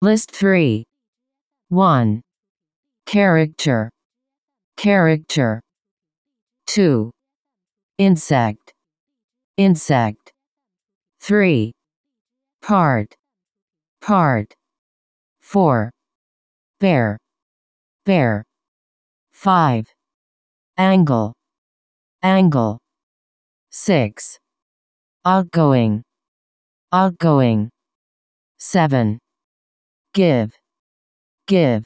List 3. 1. Character. Character. 2. Insect. Insect. 3. Part. Part. 4. Bear. Bear. 5. Angle. Angle. 6. Outgoing. Outgoing. 7. Give. Give.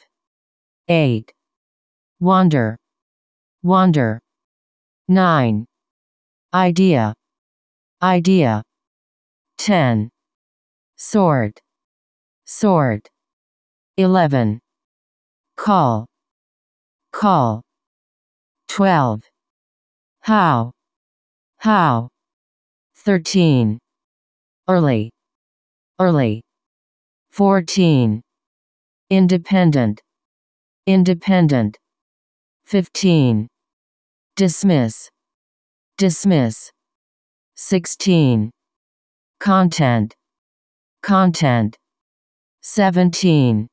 8. Wander. Wander. 9. Idea. Idea. 10. Sword, sword. 11. Call. Call. 12. How. How. 13. Early. Early. 14. Independent. Independent. 15. Dismiss. Dismiss. 16. Content. Content. 17.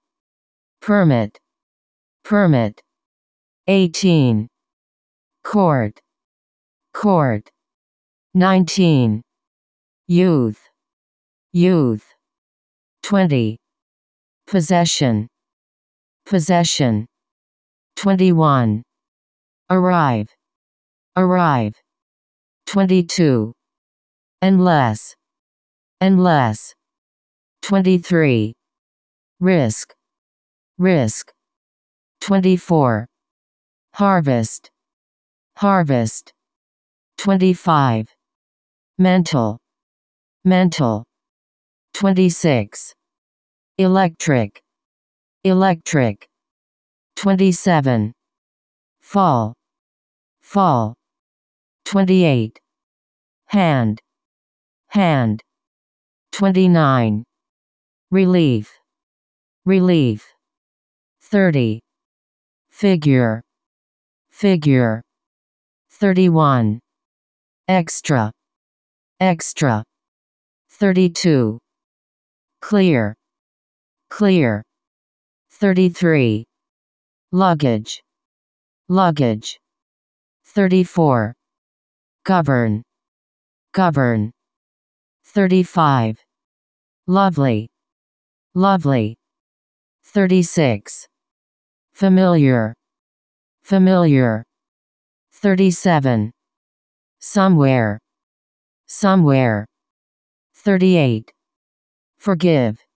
Permit. Permit. 18. Court. Court. 19. Youth. Youth. 20. Possession. Possession. 21. Arrive. Arrive. 22. Unless. Unless. 23. Risk. Risk. 24. Harvest. Harvest. 25. Mental. Mental. 26. Electric. Electric. 27. Fall. Fall. 28. Hand. Hand. 29. Relief. Relief. 30. Figure. Figure. 31. Extra. Extra. 32. Clear. Clear. 33. Luggage. Luggage. 34. Govern. Govern. 35. Lovely. Lovely. 36. Familiar. Familiar. 37. Somewhere. Somewhere. 38. Forgive.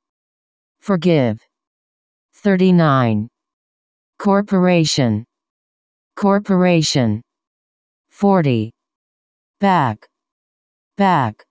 Forgive. 39. Corporation. Corporation. 40. Back. Back.